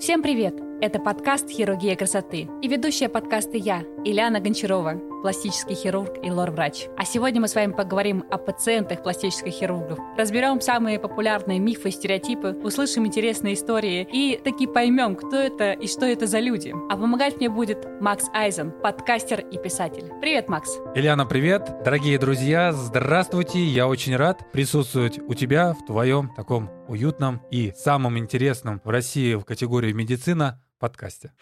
Всем привет! Это подкаст «Хирургия красоты» и ведущая подкаста я, Ильяна Гончарова, пластический хирург и лор-врач. А сегодня мы с вами поговорим о пациентах пластических хирургов, разберем самые популярные мифы и стереотипы, услышим интересные истории и таки поймем, кто это и что это за люди. А помогать мне будет Макс Айзен, подкастер и писатель. Привет, Макс! Ильяна, привет! Дорогие друзья, здравствуйте! Я очень рад присутствовать у тебя в твоем таком уютном и самом интересном в России в категории медицина подкасте.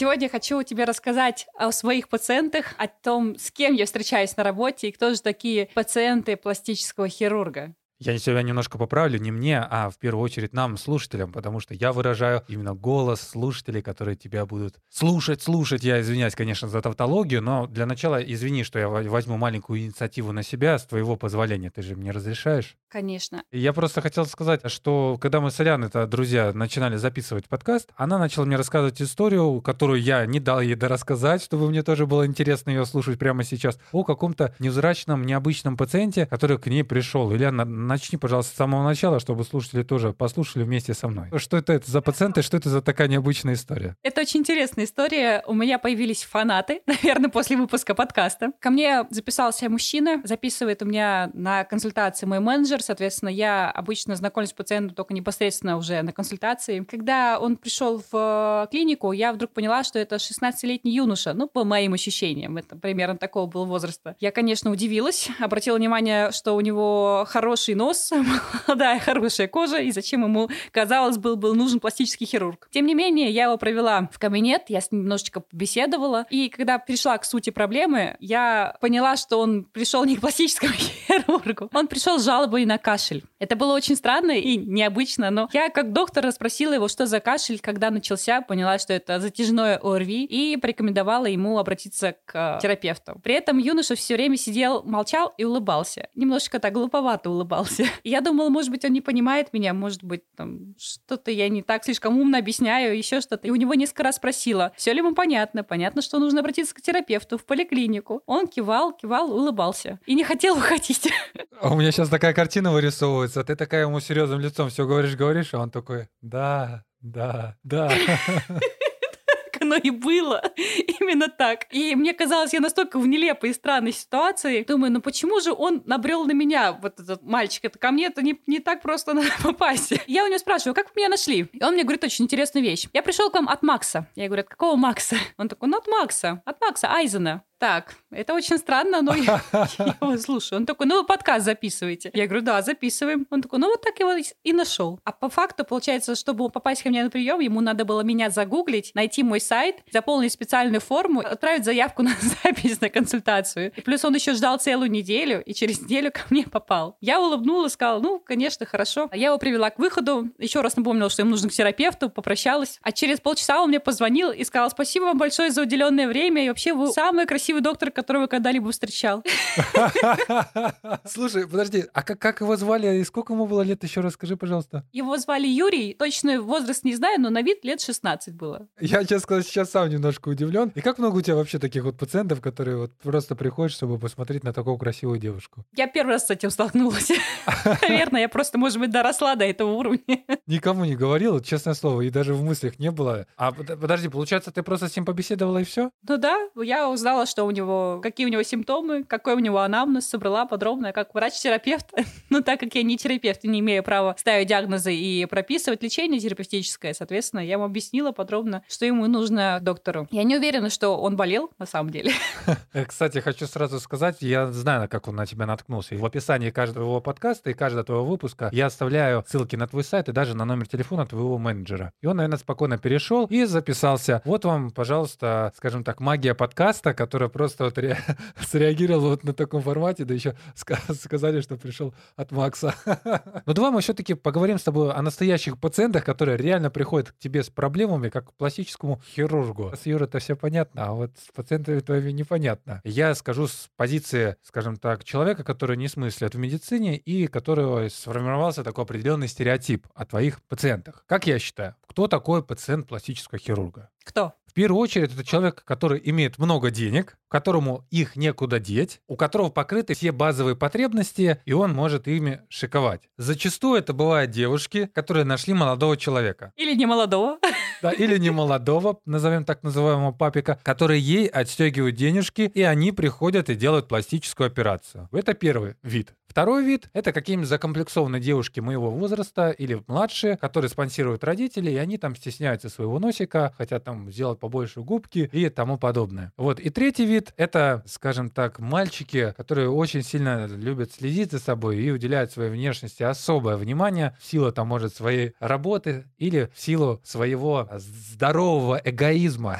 Сегодня хочу тебе рассказать о своих пациентах, о том, с кем я встречаюсь на работе и кто же такие пациенты пластического хирурга. Я себя немножко поправлю, не мне, а в первую очередь нам, слушателям, потому что я выражаю именно голос слушателей, которые тебя будут слушать, слушать. Я извиняюсь, конечно, за тавтологию, но для начала извини, что я возьму маленькую инициативу на себя с твоего позволения. Ты же мне разрешаешь? Конечно. Я просто хотел сказать, что когда мы с Алян, это друзья, начинали записывать подкаст, она начала мне рассказывать историю, которую я не дал ей дорассказать, чтобы мне тоже было интересно ее слушать прямо сейчас, о каком-то невзрачном, необычном пациенте, который к ней пришел. Илья, начни, пожалуйста, с самого начала, чтобы слушатели тоже послушали вместе со мной. Что это, за пациенты, что это за такая необычная история? Это очень интересная история. У меня появились фанаты, наверное, после выпуска подкаста. Ко мне записался мужчина, записывает у меня на консультации мой менеджер, менеджер, соответственно, я обычно знакомлюсь с пациентом только непосредственно уже на консультации. Когда он пришел в э, клинику, я вдруг поняла, что это 16-летний юноша, ну, по моим ощущениям, это примерно такого был возраста. Я, конечно, удивилась, обратила внимание, что у него хороший нос, молодая, хорошая кожа, и зачем ему, казалось бы, был нужен пластический хирург. Тем не менее, я его провела в кабинет, я с ним немножечко побеседовала, и когда пришла к сути проблемы, я поняла, что он пришел не к пластическому хирургу, он пришел с жалобой на кашель. Это было очень странно и необычно, но я как доктор расспросила его, что за кашель, когда начался, поняла, что это затяжное ОРВИ, и порекомендовала ему обратиться к терапевту. При этом юноша все время сидел, молчал и улыбался. Немножечко так глуповато улыбался. И я думала, может быть, он не понимает меня, может быть, там что-то я не так слишком умно объясняю, еще что-то. И у него несколько раз спросила, все ли ему понятно, понятно, что нужно обратиться к терапевту, в поликлинику. Он кивал, кивал, улыбался. И не хотел уходить. А у меня сейчас такая картина вырисовывается, ты такая ему серьезным лицом все говоришь, говоришь, а он такой, да, да, да. оно и было. Именно так. И мне казалось, я настолько в нелепой и странной ситуации. Думаю, ну почему же он набрел на меня, вот этот мальчик? Это ко мне это не, не так просто надо попасть. Я у него спрашиваю, как вы меня нашли? И он мне говорит очень интересную вещь. Я пришел к вам от Макса. Я говорю, от какого Макса? Он такой, ну от Макса. От Макса Айзена. Так, это очень странно, но я, я его слушаю. Он такой, ну вы подкаст записываете. Я говорю, да, записываем. Он такой, ну вот так его и нашел. А по факту, получается, чтобы попасть ко мне на прием, ему надо было меня загуглить, найти мой сайт, заполнить специальную форму, отправить заявку на запись на консультацию. И плюс он еще ждал целую неделю, и через неделю ко мне попал. Я улыбнулась, сказала, ну, конечно, хорошо. Я его привела к выходу, еще раз напомнила, что ему нужно к терапевту, попрощалась. А через полчаса он мне позвонил и сказал, спасибо вам большое за уделенное время, и вообще вы самый красивый красивый доктор, которого когда-либо встречал. Слушай, подожди, а как, как его звали и сколько ему было лет, еще расскажи, пожалуйста. Его звали Юрий, точный возраст не знаю, но на вид лет 16 было. Я, честно сейчас сам немножко удивлен. И как много у тебя вообще таких вот пациентов, которые вот просто приходят, чтобы посмотреть на такую красивую девушку? Я первый раз с этим столкнулась. Наверное, я просто, может быть, доросла до этого уровня. Никому не говорила, честное слово, и даже в мыслях не было. А подожди, получается, ты просто с ним побеседовала и все? Ну да, я узнала, что что у него, какие у него симптомы, какой у него анамнез, собрала подробно, как врач-терапевт. Но так как я не терапевт и не имею права ставить диагнозы и прописывать лечение терапевтическое, соответственно, я ему объяснила подробно, что ему нужно доктору. Я не уверена, что он болел на самом деле. Э, кстати, хочу сразу сказать, я знаю, как он на тебя наткнулся. в описании каждого подкаста и каждого твоего выпуска я оставляю ссылки на твой сайт и даже на номер телефона твоего менеджера. И он, наверное, спокойно перешел и записался. Вот вам, пожалуйста, скажем так, магия подкаста, которая просто вот ре... среагировал вот на таком формате, да еще сказали, что пришел от Макса. Но давай мы все-таки поговорим с тобой о настоящих пациентах, которые реально приходят к тебе с проблемами, как к пластическому хирургу. С Юрой это все понятно, а вот с пациентами твоими непонятно. Я скажу с позиции, скажем так, человека, который не смыслит в медицине и которого сформировался такой определенный стереотип о твоих пациентах. Как я считаю, кто такой пациент пластического хирурга? Кто? В первую очередь, это человек, который имеет много денег, которому их некуда деть, у которого покрыты все базовые потребности, и он может ими шиковать. Зачастую это бывают девушки, которые нашли молодого человека. Или не молодого. Да, или не молодого, назовем так называемого папика, который ей отстегивают денежки, и они приходят и делают пластическую операцию. Это первый вид. Второй вид — это какие-нибудь закомплексованные девушки моего возраста или младшие, которые спонсируют родители, и они там стесняются своего носика, хотят там сделать побольше губки и тому подобное. Вот. И третий вид — это, скажем так, мальчики, которые очень сильно любят следить за собой и уделяют своей внешности особое внимание в силу, там, может, своей работы или в силу своего здорового эгоизма.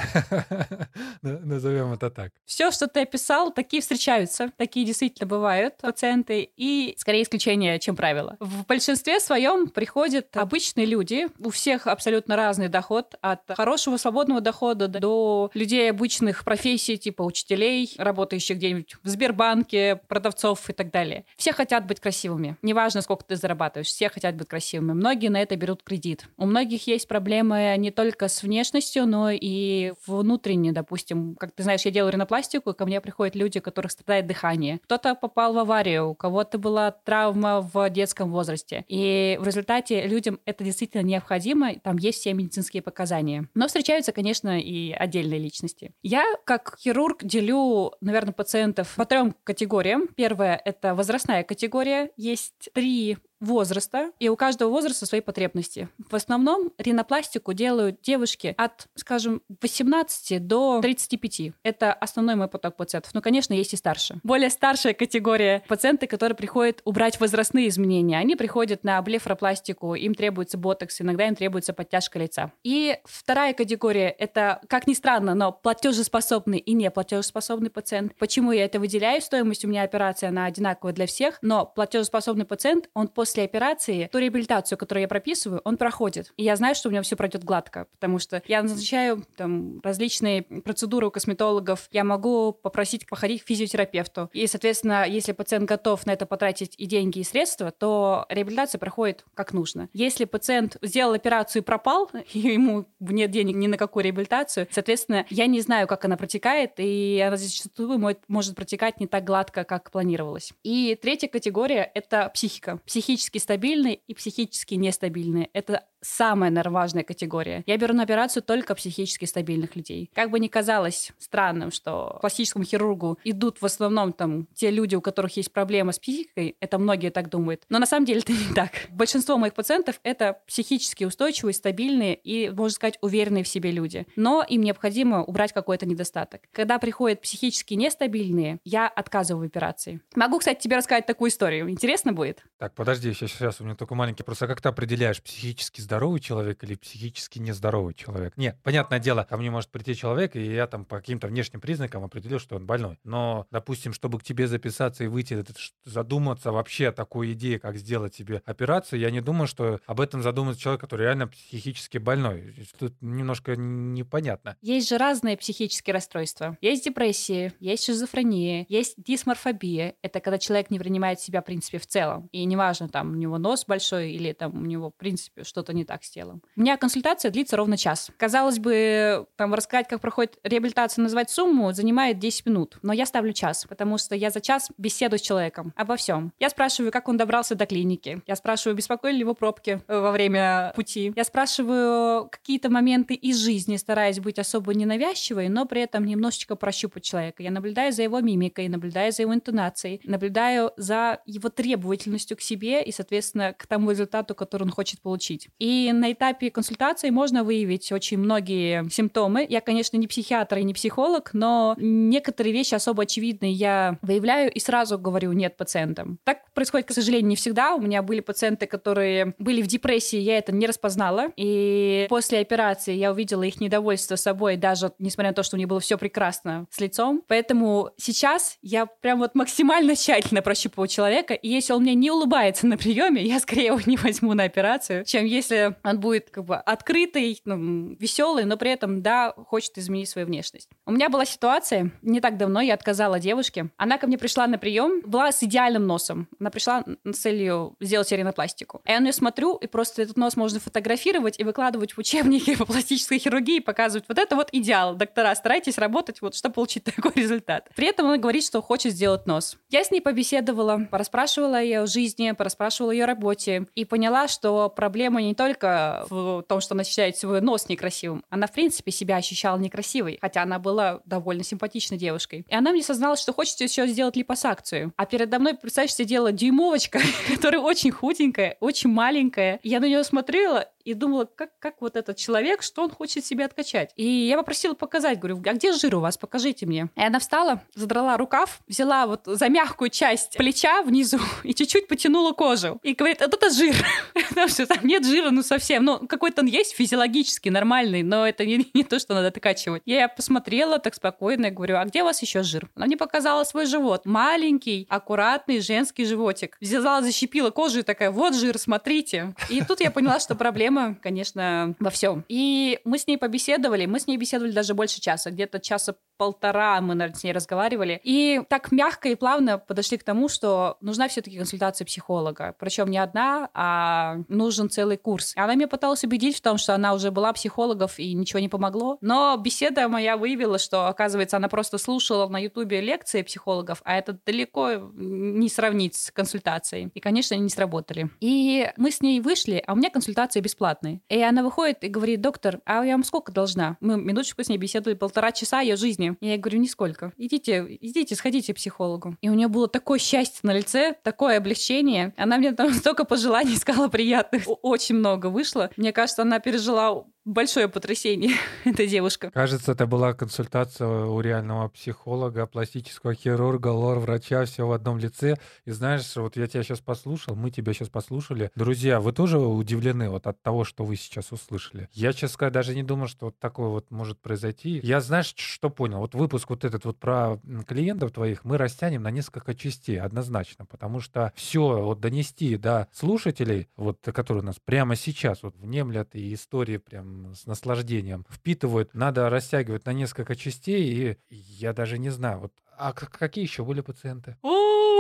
Назовем это так. Все, что ты описал, такие встречаются, такие действительно бывают пациенты, и скорее исключение, чем правило. В большинстве своем приходят обычные люди, у всех абсолютно разный доход, от хорошего свободного дохода до людей обычных профессий, типа учителей, работающих где-нибудь в Сбербанке, продавцов и так далее. Все хотят быть красивыми. Неважно, сколько ты зарабатываешь, все хотят быть красивыми. Многие на это берут кредит. У многих есть проблемы не только с внешностью, но и внутренне, допустим. Как ты знаешь, я делаю ринопластику, и ко мне приходят люди, у которых страдает дыхание. Кто-то попал в аварию, у кого-то это была травма в детском возрасте. И в результате людям это действительно необходимо, там есть все медицинские показания. Но встречаются, конечно, и отдельные личности. Я, как хирург, делю, наверное, пациентов по трем категориям. Первая — это возрастная категория. Есть три возраста, и у каждого возраста свои потребности. В основном ринопластику делают девушки от, скажем, 18 до 35. Это основной мой поток пациентов. Но, конечно, есть и старше. Более старшая категория пациенты, которые приходят убрать возрастные изменения. Они приходят на блефропластику, им требуется ботокс, иногда им требуется подтяжка лица. И вторая категория — это, как ни странно, но платежеспособный и не платежеспособный пациент. Почему я это выделяю? Стоимость у меня операции, она одинаковая для всех, но платежеспособный пациент, он после после операции ту реабилитацию, которую я прописываю, он проходит. И я знаю, что у меня все пройдет гладко, потому что я назначаю там различные процедуры у косметологов, я могу попросить походить к физиотерапевту. И, соответственно, если пациент готов на это потратить и деньги, и средства, то реабилитация проходит как нужно. Если пациент сделал операцию и пропал, и ему нет денег ни на какую реабилитацию, соответственно, я не знаю, как она протекает, и она зачастую может протекать не так гладко, как планировалось. И третья категория — это психика. Психически психически стабильные и психически нестабильные. Это самая, наверное, важная категория. Я беру на операцию только психически стабильных людей. Как бы ни казалось странным, что к пластическому хирургу идут в основном там те люди, у которых есть проблемы с психикой, это многие так думают. Но на самом деле это не так. Большинство моих пациентов — это психически устойчивые, стабильные и, можно сказать, уверенные в себе люди. Но им необходимо убрать какой-то недостаток. Когда приходят психически нестабильные, я отказываю в операции. Могу, кстати, тебе рассказать такую историю. Интересно будет? Так, подожди, сейчас, сейчас у меня только маленький вопрос. А как ты определяешь психически здоровый человек или психически нездоровый человек. Нет, понятное дело, ко мне может прийти человек, и я там по каким-то внешним признакам определю, что он больной. Но, допустим, чтобы к тебе записаться и выйти, задуматься вообще о такой идее, как сделать себе операцию, я не думаю, что об этом задумается человек, который реально психически больной. Тут немножко непонятно. Есть же разные психические расстройства. Есть депрессия, есть шизофрения, есть дисморфобия. Это когда человек не принимает себя, в принципе, в целом. И неважно, там, у него нос большой или там у него, в принципе, что-то не так с телом. У меня консультация длится ровно час. Казалось бы, там рассказать, как проходит реабилитация, назвать сумму, занимает 10 минут. Но я ставлю час, потому что я за час беседую с человеком обо всем. Я спрашиваю, как он добрался до клиники. Я спрашиваю, беспокоили ли его пробки э, во время пути. Я спрашиваю какие-то моменты из жизни, стараясь быть особо ненавязчивой, но при этом немножечко прощупать человека. Я наблюдаю за его мимикой, наблюдаю за его интонацией, наблюдаю за его требовательностью к себе и, соответственно, к тому результату, который он хочет получить. И и на этапе консультации можно выявить очень многие симптомы. Я, конечно, не психиатр и не психолог, но некоторые вещи особо очевидные я выявляю и сразу говорю нет пациентам. Так происходит, к сожалению, не всегда. У меня были пациенты, которые были в депрессии, я это не распознала. И после операции я увидела их недовольство собой, даже несмотря на то, что у них было все прекрасно с лицом. Поэтому сейчас я прям вот максимально тщательно прощупываю человека, и если он мне не улыбается на приеме, я скорее его не возьму на операцию, чем если где он будет как бы открытый, ну, веселый, но при этом, да, хочет изменить свою внешность. У меня была ситуация, не так давно я отказала девушке. Она ко мне пришла на прием, была с идеальным носом. Она пришла с целью сделать ринопластику. Я на нее смотрю, и просто этот нос можно фотографировать и выкладывать в учебники по пластической хирургии, и показывать вот это вот идеал. Доктора, старайтесь работать, вот чтобы получить такой результат. При этом она говорит, что хочет сделать нос. Я с ней побеседовала, порасспрашивала ее жизни, порасспрашивала ее работе и поняла, что проблема не только в том, что она ощущает свой нос некрасивым, она, в принципе, себя ощущала некрасивой, хотя она была довольно симпатичной девушкой. И она мне созналась, что хочет еще сделать липосакцию. А передо мной, представляешь, сидела дюймовочка, которая очень худенькая, очень маленькая. Я на нее смотрела и думала, как, как вот этот человек, что он хочет себе откачать. И я попросила показать, говорю, а где жир у вас, покажите мне. И она встала, задрала рукав, взяла вот за мягкую часть плеча внизу и чуть-чуть потянула кожу. И говорит, вот это жир. Потому что там нет жира, ну совсем. Ну, какой-то он есть физиологический, нормальный, но это не, не то, что надо откачивать. Я посмотрела так спокойно и говорю, а где у вас еще жир? Она мне показала свой живот. Маленький, аккуратный женский животик. Взяла, защипила кожу и такая, вот жир, смотрите. И тут я поняла, что проблема проблема, конечно, во всем. И мы с ней побеседовали, мы с ней беседовали даже больше часа, где-то часа полтора мы, наверное, с ней разговаривали. И так мягко и плавно подошли к тому, что нужна все-таки консультация психолога. Причем не одна, а нужен целый курс. Она меня пыталась убедить в том, что она уже была психологов и ничего не помогло. Но беседа моя выявила, что, оказывается, она просто слушала на Ютубе лекции психологов, а это далеко не сравнить с консультацией. И, конечно, они не сработали. И мы с ней вышли, а у меня консультация бесплатная. И она выходит и говорит, доктор, а я вам сколько должна? Мы минуточку с ней беседовали полтора часа ее жизни. Я ей говорю, нисколько. Идите, идите, сходите к психологу. И у нее было такое счастье на лице, такое облегчение. Она мне там столько пожеланий сказала приятных. Очень много вышло. Мне кажется, она пережила большое потрясение, эта девушка. Кажется, это была консультация у реального психолога, пластического хирурга, лор-врача, все в одном лице. И знаешь, вот я тебя сейчас послушал, мы тебя сейчас послушали. Друзья, вы тоже удивлены вот от того, что вы сейчас услышали? Я, честно сказать, даже не думал, что вот такое вот может произойти. Я, знаешь, что понял? Вот выпуск вот этот вот про клиентов твоих мы растянем на несколько частей однозначно, потому что все вот донести до слушателей, вот которые у нас прямо сейчас вот внемлят и истории прям с наслаждением впитывают, надо растягивать на несколько частей, и я даже не знаю, вот а какие еще были пациенты?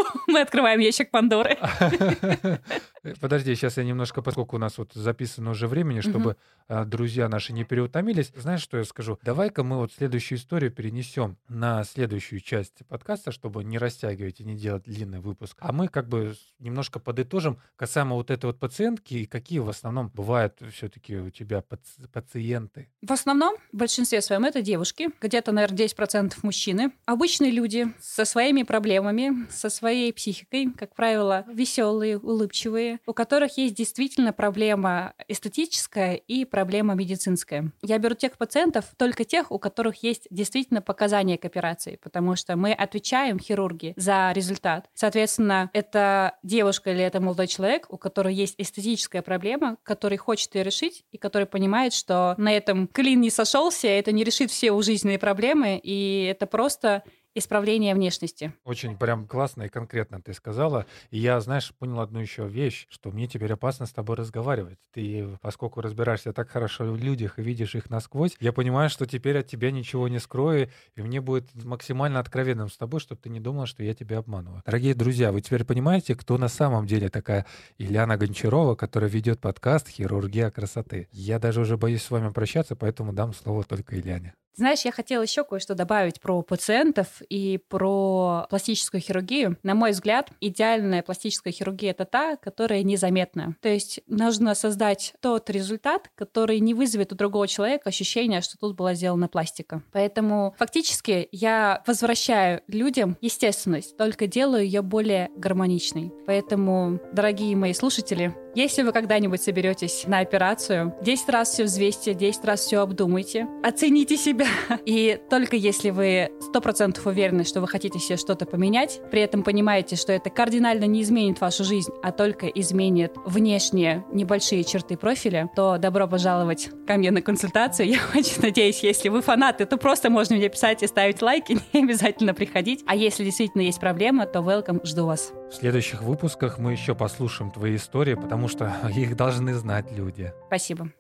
Мы открываем ящик Пандоры. Подожди, сейчас я немножко, поскольку у нас вот записано уже времени, чтобы угу. друзья наши не переутомились. Знаешь, что я скажу? Давай-ка мы вот следующую историю перенесем на следующую часть подкаста, чтобы не растягивать и не делать длинный выпуск. А мы как бы немножко подытожим касаемо вот этой вот пациентки и какие в основном бывают все-таки у тебя паци- пациенты. В основном, в большинстве своем, это девушки, где-то, наверное, 10% мужчины. Обычные люди со своими проблемами, со своей психикой, как правило, веселые, улыбчивые, у которых есть действительно проблема эстетическая и проблема медицинская. Я беру тех пациентов, только тех, у которых есть действительно показания к операции, потому что мы отвечаем, хирурги, за результат. Соответственно, это девушка или это молодой человек, у которого есть эстетическая проблема, который хочет ее решить и который понимает, что на этом клин не сошелся, это не решит все его жизненные проблемы, и это просто исправления внешности. Очень прям классно и конкретно ты сказала. И я, знаешь, понял одну еще вещь, что мне теперь опасно с тобой разговаривать. Ты, поскольку разбираешься так хорошо в людях и видишь их насквозь, я понимаю, что теперь от тебя ничего не скрою, и мне будет максимально откровенным с тобой, чтобы ты не думал, что я тебя обманываю. Дорогие друзья, вы теперь понимаете, кто на самом деле такая Ильяна Гончарова, которая ведет подкаст «Хирургия красоты». Я даже уже боюсь с вами прощаться, поэтому дам слово только Ильяне. Знаешь, я хотела еще кое-что добавить про пациентов и про пластическую хирургию. На мой взгляд, идеальная пластическая хирургия это та, которая незаметна. То есть нужно создать тот результат, который не вызовет у другого человека ощущение, что тут была сделана пластика. Поэтому фактически я возвращаю людям естественность, только делаю ее более гармоничной. Поэтому, дорогие мои слушатели, если вы когда-нибудь соберетесь на операцию, 10 раз все взвесьте, 10 раз все обдумайте, оцените себя. И только если вы 100% уверены, что вы хотите себе что-то поменять, при этом понимаете, что это кардинально не изменит вашу жизнь, а только изменит внешние небольшие черты профиля, то добро пожаловать ко мне на консультацию. Я очень надеюсь, если вы фанаты, то просто можно мне писать и ставить лайки, не обязательно приходить. А если действительно есть проблема, то welcome, жду вас. В следующих выпусках мы еще послушаем твои истории, потому что их должны знать люди. Спасибо.